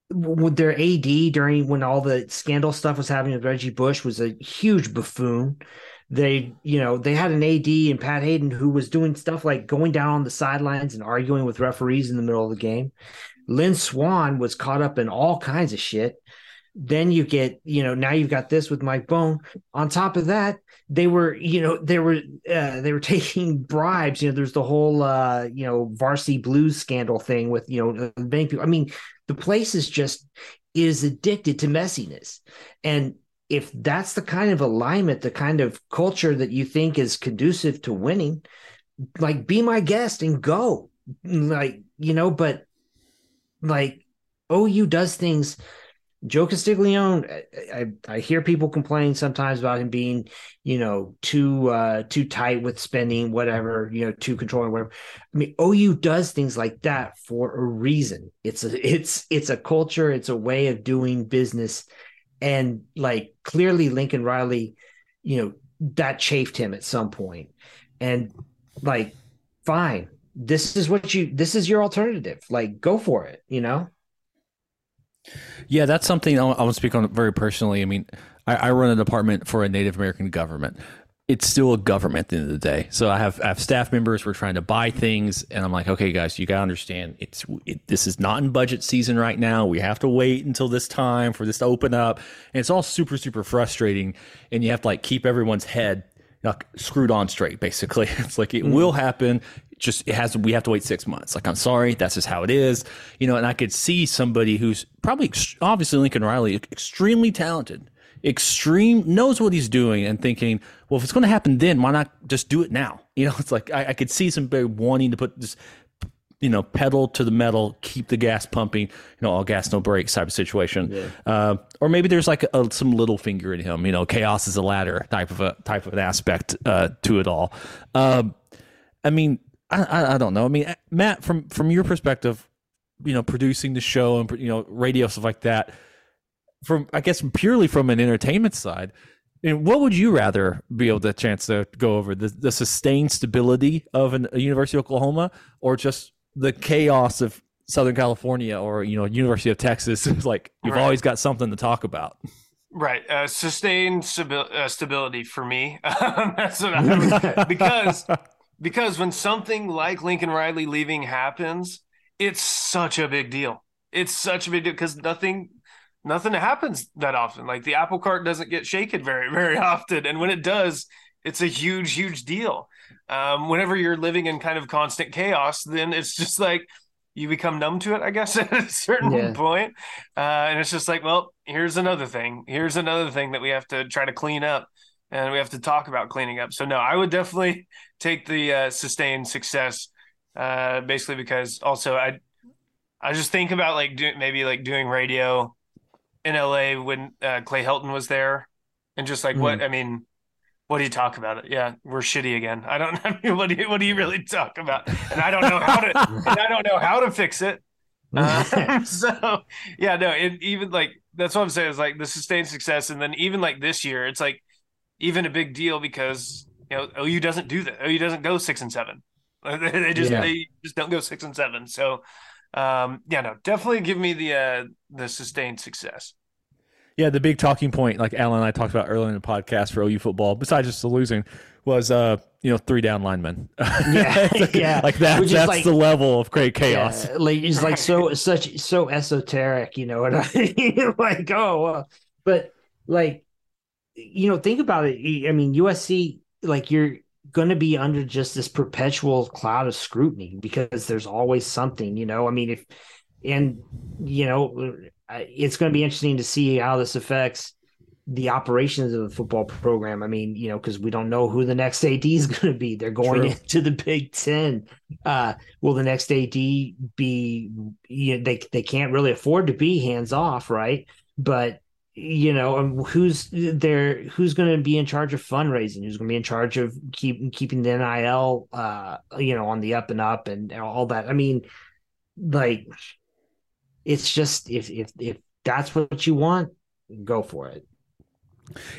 Speaker 4: with their AD during when all the scandal stuff was happening with Reggie Bush was a huge buffoon. They, you know, they had an AD and Pat Haden who was doing stuff like going down on the sidelines and arguing with referees in the middle of the game. Lynn Swann was caught up in all kinds of shit. Then you get, you know, now you've got this with Mike Bohn On top of that, they were, you know, they were uh, they were taking bribes. You know, there's the whole, uh, you know, varsity blues scandal thing with, you know, many people. I mean, the place is just is addicted to messiness, and if that's the kind of alignment, the kind of culture that you think is conducive to winning, like be my guest and go. Like, you know, but like OU does things Joe Castiglione, I, I, hear people complain sometimes about him being, you know, too uh too tight with spending, whatever, you know, too controlling, whatever. I mean, OU does things like that for a reason. It's a it's it's a culture, it's a way of doing business. And like clearly Lincoln Riley, you know, that chafed him at some point. And like, fine, this is what you this is your alternative. Like, go for it, you know?
Speaker 2: Yeah, that's something I want to speak on very personally. I mean, I, I, run a department for a Native American government. It's still a government at the end of the day. So I have I have staff members. We're trying to buy things, and I'm like, okay, guys, you gotta understand. It's it, this is not in budget season right now. We have to wait until this time for this to open up, and it's all super super frustrating. And you have to like keep everyone's head like, screwed on straight. Basically, it's like it mm. will happen just it has we have to wait six months. Like I'm sorry, that's just how it is, you know. And I could see somebody who's probably obviously Lincoln Riley, extremely talented, extreme knows what he's doing, and thinking, well, if it's going to happen, then why not just do it now? You know, it's like I, I could see somebody wanting to put this you know, pedal to the metal, keep the gas pumping, you know, all gas, no brakes type of situation. Yeah. Uh, or maybe there's like a, some little finger in him, you know, chaos is a ladder type of a type of an aspect uh, to it all. Um, I mean, I, I don't know. I mean, Matt, from from your perspective, you know, producing the show and you know, radio stuff like that, from I guess purely from an entertainment side, and what would you rather be able to chance to go over the, the sustained stability of an, a University of Oklahoma, or just the chaos of Southern California or you know University of Texas? It's like you've right. always got something to talk about.
Speaker 3: Right, uh, sustained stabi- uh, stability for me. That's what I because because when something like Lincoln Riley leaving happens, it's such a big deal. It's such a big deal because nothing nothing happens that often. Like the apple cart doesn't get shaken very, very often. And when it does, it's a huge, huge deal. Um, whenever you're living in kind of constant chaos, then it's just like you become numb to it, I guess, at a certain yeah. point. Uh, and it's just like, well, here's another thing. Here's another thing that we have to try to clean up and we have to talk about cleaning up. So no, I would definitely take the uh, sustained success, uh, basically because also I, I just think about like doing maybe like doing radio in LA when uh, Clay Helton was there, and just like mm. what I mean, what do you talk about it? Yeah, we're shitty again. I don't. I mean, what do you what do you really talk about? And I don't know how to. and I don't know how to fix it. Uh, so yeah, no, it, even like that's what I'm saying is like the sustained success, and then even like this year, it's like even a big deal because you know OU doesn't do that. OU doesn't go six and seven. they just yeah. they just don't go six and seven. So um, yeah, no, definitely give me the uh, the sustained success.
Speaker 2: Yeah, the big talking point, like Alan and I talked about earlier in the podcast for OU football, besides just the losing, was uh, you know, three down linemen.
Speaker 4: Yeah, like,
Speaker 2: yeah. Like that, that's like, the level of great chaos.
Speaker 4: Yeah, like it's like so such so esoteric, you know what I mean? like, oh, uh, but like you know, think about it. I mean, USC, like you're going to be under just this perpetual cloud of scrutiny because there's always something, you know. I mean, if and you know, it's going to be interesting to see how this affects the operations of the football program. I mean, you know, because we don't know who the next AD is going to be. They're going True. into the Big Ten. Uh, will the next AD be? You know, they they can't really afford to be hands off, right? But you know um, who's there who's going to be in charge of fundraising? Who's going to be in charge of keep, keeping the nil uh you know on the up and up and all that? I mean like it's just if if if that's what you want go for it.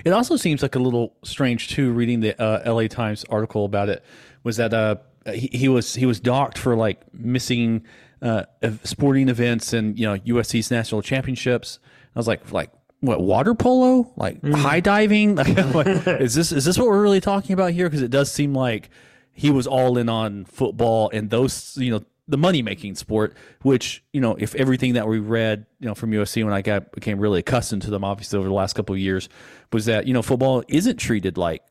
Speaker 2: It also seems like a little strange too reading the uh, la times article about it was that uh he, he was he was docked for like missing uh sporting events and you know usc's national championships. I was like like what water polo, like mm. high diving. Like, is this is this what we're really talking about here? Because it does seem like he was all in on football and those, you know, the money making sport. Which you know, if everything that we read, you know, from USC when I got became really accustomed to them, obviously over the last couple of years, was that you know football isn't treated like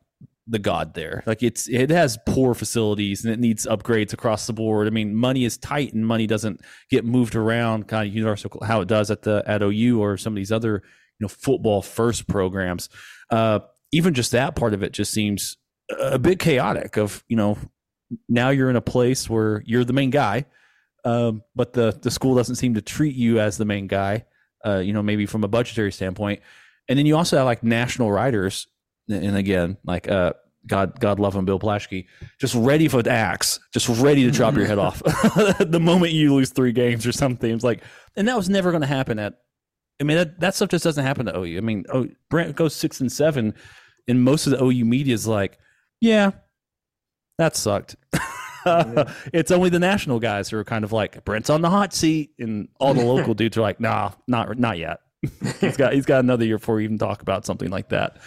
Speaker 2: the god there. Like it's it has poor facilities and it needs upgrades across the board. I mean, money is tight and money doesn't get moved around kind of universal how it does at the at OU or some of these other know football first programs. Uh, even just that part of it just seems a bit chaotic. Of you know now you're in a place where you're the main guy, um, but the the school doesn't seem to treat you as the main guy. uh, you know, maybe from a budgetary standpoint. And then you also have like national writers, and again, like uh, God, God love him, Bill Plaschke, just ready for the axe, just ready to chop your head off the moment you lose three games or something. It's like, and that was never going to happen at. I mean, that, that stuff just doesn't happen to OU. I mean, oh, Brent goes six and seven, and most of the OU media is like, yeah, that sucked. it's only the national guys who are kind of like Brent's on the hot seat, and all the local dudes are like, nah, not not yet. he's got he's got another year before we even talk about something like that.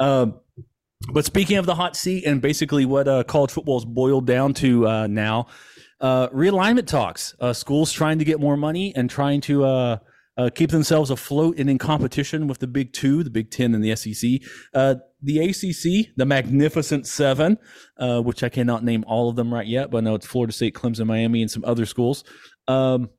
Speaker 2: Um, but speaking of the hot seat and basically what uh, college football is boiled down to uh, now, uh, realignment talks. Uh, schools trying to get more money and trying to uh, uh, keep themselves afloat and in competition with the Big Two, the Big Ten, and the SEC. the ACC, the Magnificent Seven, which I cannot name all of them right yet, but I know it's Florida State, Clemson, Miami, and some other schools. Um,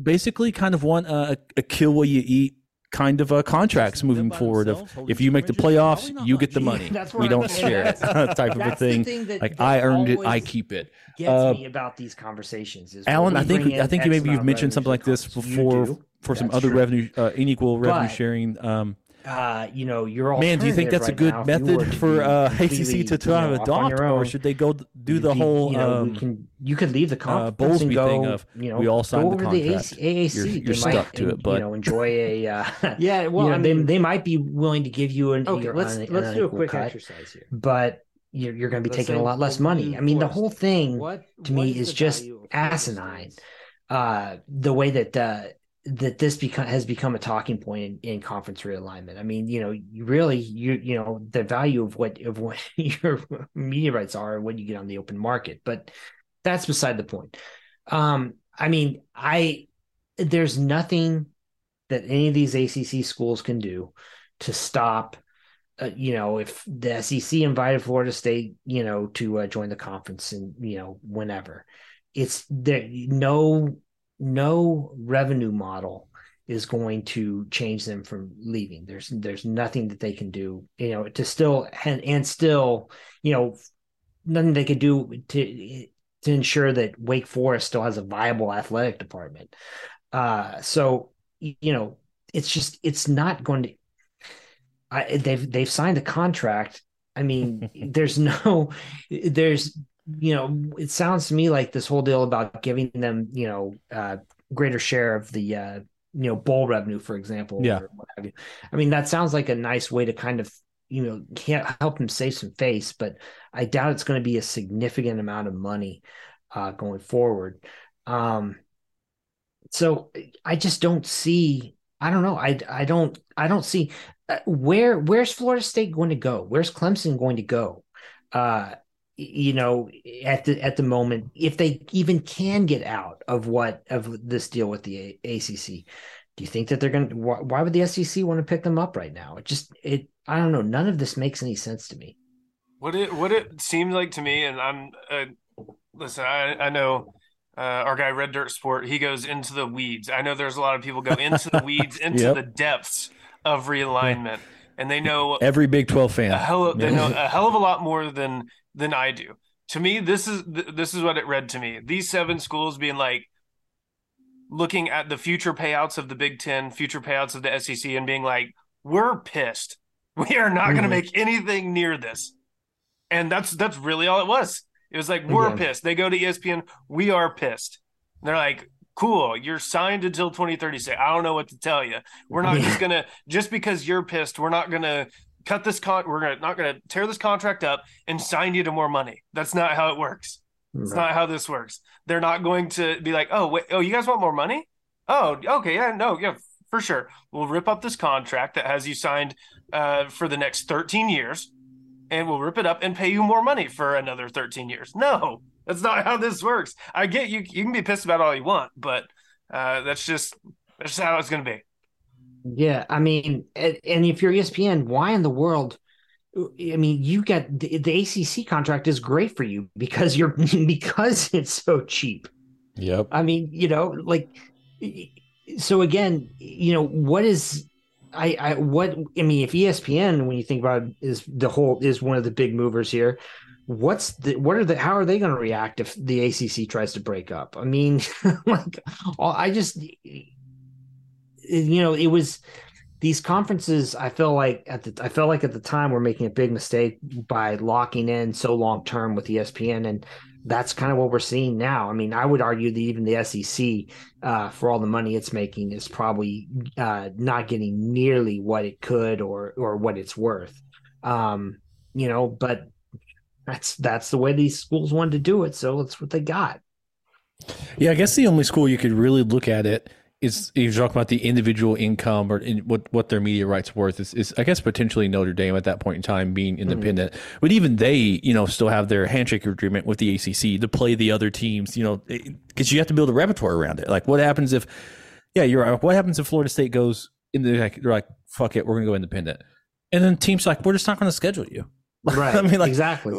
Speaker 2: basically, kind of want a, a kill what you eat kind of uh, contracts moving forward of if you make the playoffs you get the money. we don't share it type of a thing, thing that, like that i earned it i keep it.
Speaker 4: gets uh, me about these conversations is
Speaker 2: alan i think i think maybe you've mentioned something like this before for some other true. revenue uh, unequal revenue but, sharing um,
Speaker 4: uh, you know, your
Speaker 2: man. Do you think that's
Speaker 4: right
Speaker 2: a good
Speaker 4: now,
Speaker 2: method for uh, ACC to try to adopt, or should they go do the whole?
Speaker 4: You know,
Speaker 2: um,
Speaker 4: can, you could leave the
Speaker 2: uh,
Speaker 4: conference
Speaker 2: uh,
Speaker 4: and go.
Speaker 2: Thing of,
Speaker 4: you know,
Speaker 2: we all signed
Speaker 4: go over
Speaker 2: the contract.
Speaker 4: The AAC.
Speaker 2: You're, you're stuck
Speaker 4: might,
Speaker 2: to it, but
Speaker 4: you know, enjoy a. Uh,
Speaker 6: yeah, well,
Speaker 4: you know,
Speaker 6: I mean,
Speaker 4: they they might be willing to give you an.
Speaker 6: Okay, let's
Speaker 4: an,
Speaker 6: let's
Speaker 4: an
Speaker 6: do a quick
Speaker 4: cut,
Speaker 6: exercise here.
Speaker 4: But you're, you're going to be
Speaker 6: Let's
Speaker 4: taking a lot less money. I mean, the whole thing
Speaker 6: What
Speaker 4: to me
Speaker 6: is
Speaker 4: is just
Speaker 6: value of Florida
Speaker 4: asinine. Uh, the way that uh, that this become has become a talking point in, in conference realignment. I mean, you know, you really you you know the value of what of what your media rights are when you get on the open market, but that's beside the point. Um, I mean, I there's nothing that any of these ACC schools can do to stop. Uh, you know, if the SEC invited Florida State, you know, to uh, join the conference, and you know, whenever, it's there. No no revenue model is going to change them from leaving. There's there's nothing that they can do, you know, to still and, and still, you know, nothing they could do to to ensure that Wake Forest still has a viable athletic department. Uh, so you know, it's just it's not going to. I, they've they've signed a contract. I mean, there's no, there's you know, it sounds to me like this whole deal about giving them, you know, uh, greater share of the, uh, you know, bowl revenue, for example.
Speaker 2: Yeah.
Speaker 4: what have you. I mean, that sounds like a nice way to kind of, you know, can't help them save some face, but I doubt it's going to be a significant amount of money uh, going forward. Um, so I just don't see. I don't know. I I don't I don't see uh, where where's Florida State going to go? Where's Clemson going to go? Uh, you know at the at the moment if they even can get out of what of this deal with the ACC do you think that they're going to why, why would the SEC want to pick them up right now it just it I don't know none of this makes any sense to me
Speaker 3: What it what it seemed like to me, and I'm uh, listen. I I know uh, our guy Red Dirt Sport. He goes into the weeds. I know there's a lot of people go into the weeds, into
Speaker 2: Yep.
Speaker 3: the depths of realignment, and they know
Speaker 2: every Big Twelve fan.
Speaker 3: a hell of, they know a hell of a lot more than than I do. To me, this is this is what it read to me. These seven schools being like looking at the future payouts of the Big Ten, future payouts of the SEC, and being like, "We're pissed. We are not going to
Speaker 4: Mhm.
Speaker 3: make anything near this." And that's that's really all it was. It was like we're
Speaker 4: Again.
Speaker 3: pissed. They go to ESPN. We are pissed. And they're like, "Cool, you're signed until 2036. I don't know what to tell you. We're not
Speaker 4: Yeah.
Speaker 3: just gonna just because you're pissed. We're not gonna cut this con. We're gonna not gonna tear this contract up and sign you to more money. That's not how it works. It's not how this works. They're not going to be like, oh wait, oh you guys want more money? Oh okay, yeah, no, yeah, for sure. We'll rip up this contract that has you signed uh, for the next 13 years, and we'll rip it up and pay you more money for another 13 years. No, that's not how this works. I get you. You can be pissed about all you want, but uh, that's just that's just how it's going to be.
Speaker 4: Yeah, I mean, and, and if you're ESPN, why in the world? I mean, you get the, the ACC contract is great for you because you're because it's so cheap.
Speaker 2: Yep.
Speaker 4: I mean, you know, like, so again, you know, what is, I, I, what, I mean, if ESPN, when you think about it, is the whole, is one of the big movers here, what's the, what are the, how are they going to react if the ACC tries to break up? I mean, like, I just, you know, it was these conferences. I feel like at the I felt like at the time we're making a big mistake by locking in so long term with ESPN, and that's kind of what we're seeing now. I mean, I would argue that even the SEC, uh, for all the money it's making, is probably uh, not getting nearly what it could or or what it's worth. Um, you know, but that's that's the way these schools wanted to do it, so that's what they got.
Speaker 2: Yeah, I guess the only school you could really look at it is you're talking about the individual income or in what what their media rights worth is, is I guess potentially Notre Dame at that point in time being mm-hmm. independent, mm-hmm. but even they you know still have their handshake agreement with the ACC to play the other teams you know because you have to build a repertoire around it. Like what happens if yeah you're right. What happens if Florida State goes in the like they're like fuck it we're gonna go independent, and then teams like we're just not gonna schedule you.
Speaker 4: Right. I mean like exactly.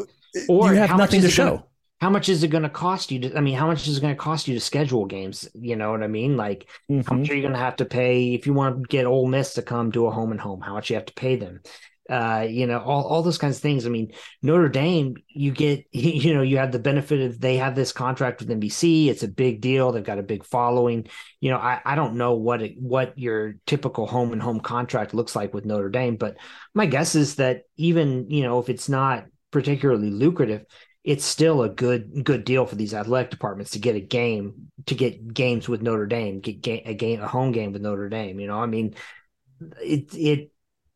Speaker 2: Or you have nothing to show. Gonna,
Speaker 4: how much is it going to cost you to i mean how much is it going to cost you to schedule games? You know what i mean? Like mm-hmm. how much are you going to have to pay if you want to get Ole Miss to come to a home and home? How much you have to pay them? Uh, you know all, all those kinds of things. I mean notre dame you get you know you have the benefit of they have this contract with nbc it's a big deal. They've got a big following. You know i, I don't know what it, what your typical home and home contract looks like with notre dame but my guess is that even you know if it's not particularly lucrative it's still a good good deal for these athletic departments to get a game to get games with Notre Dame, get a game a home game with Notre Dame. You know, I mean, it it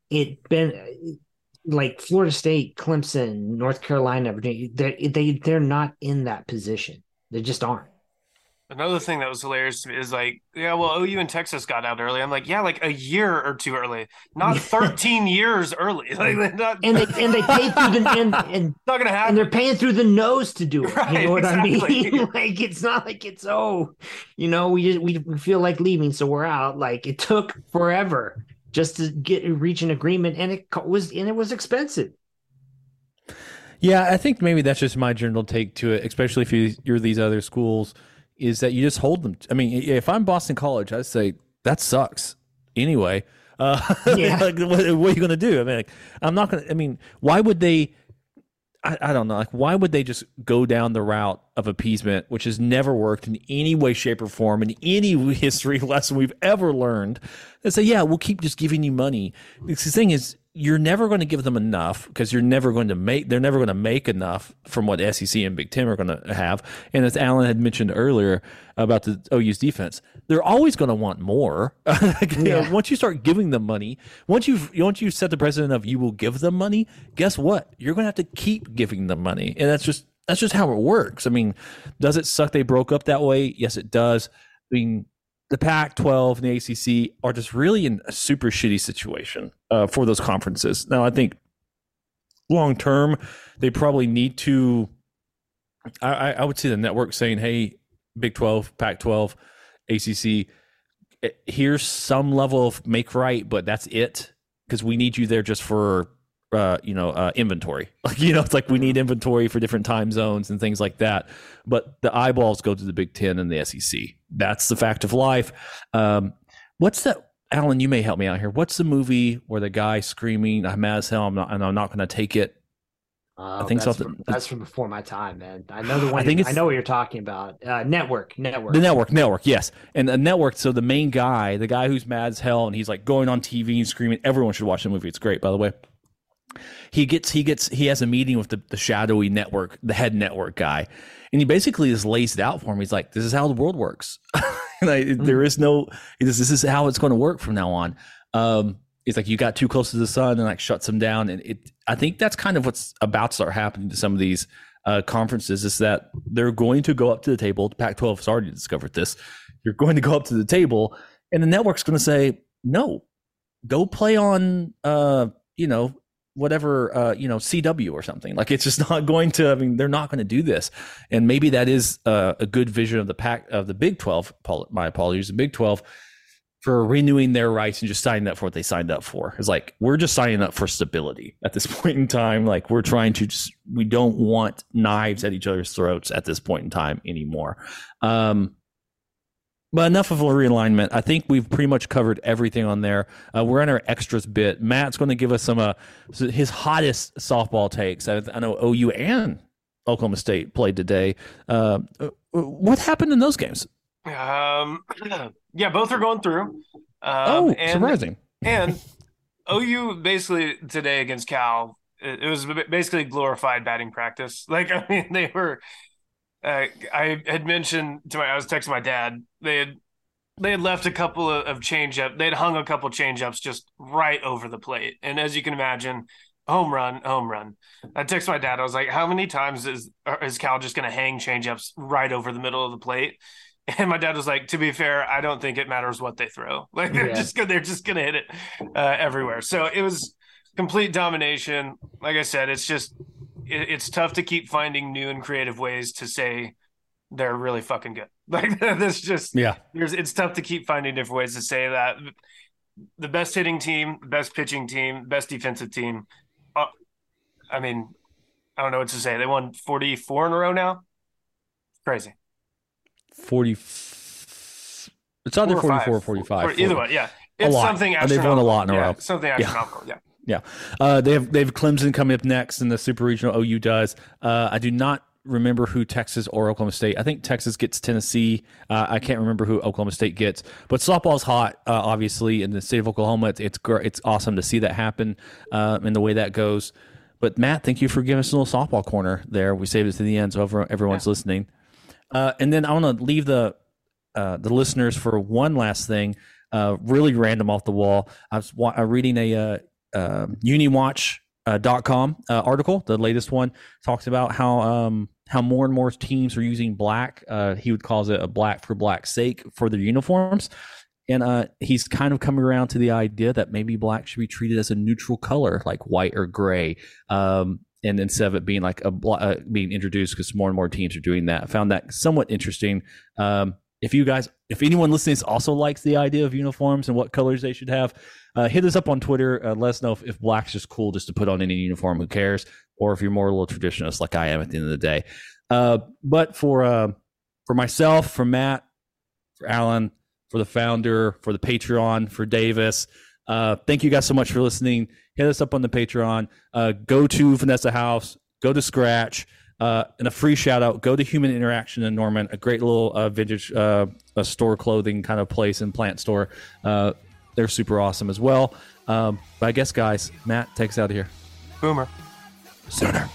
Speaker 4: it been like Florida State, Clemson, North Carolina, Virginia. They they they're not in that position. They just aren't.
Speaker 3: Another thing that was hilarious to me is like, yeah, well, OU and Texas got out early. I'm like, yeah, like a year or two early, not 13 years early. Like,
Speaker 4: not... and they and they pay through the and, and
Speaker 3: not gonna happen.
Speaker 4: And they're paying through the nose to do it. Right, you know what exactly. I mean? like it's not like it's oh, you know, we just we, we feel like leaving, so we're out. Like it took forever just to get reach an agreement, and it was and it was expensive.
Speaker 2: Yeah, I think maybe that's just my general take to it, especially if you, you're these other schools is that you just hold them. I mean, if I'm Boston College, I'd say that sucks. Anyway, uh, yeah. like, what, what, are you going to do? I mean, like, I'm not going to. I mean, why would they? I, I don't know. Like, why would they just go down the route of appeasement, which has never worked in any way, shape, or form in any history lesson we've ever learned? And say, yeah, we'll keep just giving you money. the thing is, you're never going to give them enough because you're never going to make they're never going to make enough from what SEC and Big Ten are going to have. And as Alan had mentioned earlier about the OU's defense, they're always going to want more. like, yeah. you know, once you start giving them money, once you've once you set the precedent of you will give them money, guess what? You're going to have to keep giving them money, and that's just that's just how it works. I mean, does it suck they broke up that way? Yes, it does. I mean, the Pac 12 and the ACC are just really in a super shitty situation uh, for those conferences. Now, I think long term, they probably need to. I, I would see the network saying, hey, Big 12, Pac 12, ACC, eh, here's some level of make right, but that's it because we need you there just for uh, you know, uh, inventory. Like, you know, it's like we need inventory for different time zones and things like that. But the eyeballs go to the Big Ten and the SEC. That's the fact of life. Um, what's that? Alan, you may help me out here. What's the movie where the guy screaming, "I'm mad as hell, I'm not, and I'm not going to take it."
Speaker 4: Uh, I think that's something from, that's from before my time, man. I know the one. I think I know what you're talking about. Uh, network, network,
Speaker 2: the network, network. Yes, and the network. So the main guy, the guy who's mad as hell, and he's like going on TV and screaming. Everyone should watch the movie. It's great, by the way he gets he gets he has a meeting with the, the shadowy network the head network guy and he basically just lays it out for him. He's like this is how the world works. Like, mm-hmm. there is no this, this is how it's going to work from now on. Um it's like you got too close to the sun and like shuts them down. And it i think that's kind of what's about to start happening to some of these uh, conferences is that they're going to go up to the table. Pac 12 has already discovered this. You're going to go up to the table and the network's going to say no. Go play on uh you know whatever uh, you know CW or something. Like it's just not going to. I mean, they're not going to do this, and maybe that is uh, a good vision of the pack of the Big Twelve. My apologies, the Big Twelve for renewing their rights and just signing up for what they signed up for. It's like we're just signing up for stability at this point in time. Like we're trying to just we don't want knives at each other's throats at this point in time anymore. Um, but enough of a realignment. I think we've pretty much covered everything on there. Uh, we're in our extras bit. Matt's going to give us some uh, his hottest softball takes. I, I, know OU and Oklahoma State played today. Uh, what happened in those games?
Speaker 3: Um, yeah, both are going through. Um,
Speaker 2: oh,
Speaker 3: and,
Speaker 2: surprising.
Speaker 3: and OU basically today against Cal, it was basically glorified batting practice. Like I mean, they were. Uh, I had mentioned to my, I was texting my dad. They had they had left a couple of, of change up. They had hung a couple change ups just right over the plate, and as you can imagine, home run, home run. I texted my dad. I was like, "How many times is is Cal just going to hang change ups right over the middle of the plate?" And my dad was like, "To be fair, I don't think it matters what they throw. Like they're
Speaker 4: Yeah.
Speaker 3: just gonna, they're just going to hit it uh, everywhere." So it was complete domination. Like I said, it's just it, it's tough to keep finding new and creative ways to say they're really fucking good. Like that's just
Speaker 2: Yeah.
Speaker 3: there's it's tough to keep finding different ways to say that the best hitting team, best pitching team, best defensive team. Uh, I mean, I don't know what to say. They won 44 in a row now. Crazy.
Speaker 2: 40. It's either
Speaker 3: Four
Speaker 2: 44 or 45.
Speaker 3: Or either way, yeah.
Speaker 2: A
Speaker 3: It's
Speaker 2: lot.
Speaker 3: something
Speaker 2: And they've won a lot in a
Speaker 3: Yeah,
Speaker 2: row.
Speaker 3: Something astronomical. Yeah.
Speaker 2: Yeah. Yeah, uh, they have they have Clemson coming up next in the Super Regional. OU does. Uh, I do not remember who Texas or Oklahoma State. I think Texas gets Tennessee. Uh, I can't remember who Oklahoma State gets. But softball's hot, uh, obviously, in the state of Oklahoma. It's it's, gr- it's awesome to see that happen uh, and the way that goes. But Matt, thank you for giving us a little softball corner there. We saved it to the end, so everyone- everyone's listening. Uh, and then I want to leave the uh, the listeners for one last thing, uh, really random off the wall. I was wa- uh, reading a uh, UniWatch uh, dot com uh, article, the latest one, talks about how um, how more and more teams are using black. Uh, he would call it a black for black sake for their uniforms. And uh, he's kind of coming around to the idea that maybe black should be treated as a neutral color, like white or gray. Um, and instead of it being like a uh, being introduced, because more and more teams are doing that. I found that somewhat interesting. Um, if you guys, if anyone listening also likes the idea of uniforms and what colors they should have, uh, hit us up on Twitter. Uh, let us know if, if black's just cool just to put on any uniform. Who cares? Or if you're more a little traditionalist like I am at the end of the day. Uh, but for uh, for myself, for Matt, for Alan, for the founder, for the Patreon, for Davis. Uh, thank you guys so much for listening. Hit us up on the Patreon. Uh, go to Vanessa House. Go to Scratch. Uh, and a free shout out. Go to Human Interaction in Norman, a great little uh, vintage uh, a store clothing kind of place and plant store. Uh, they're super awesome as well. Um, but I guess, guys, Matt takes us out of here.
Speaker 3: Boomer.
Speaker 2: Sooner.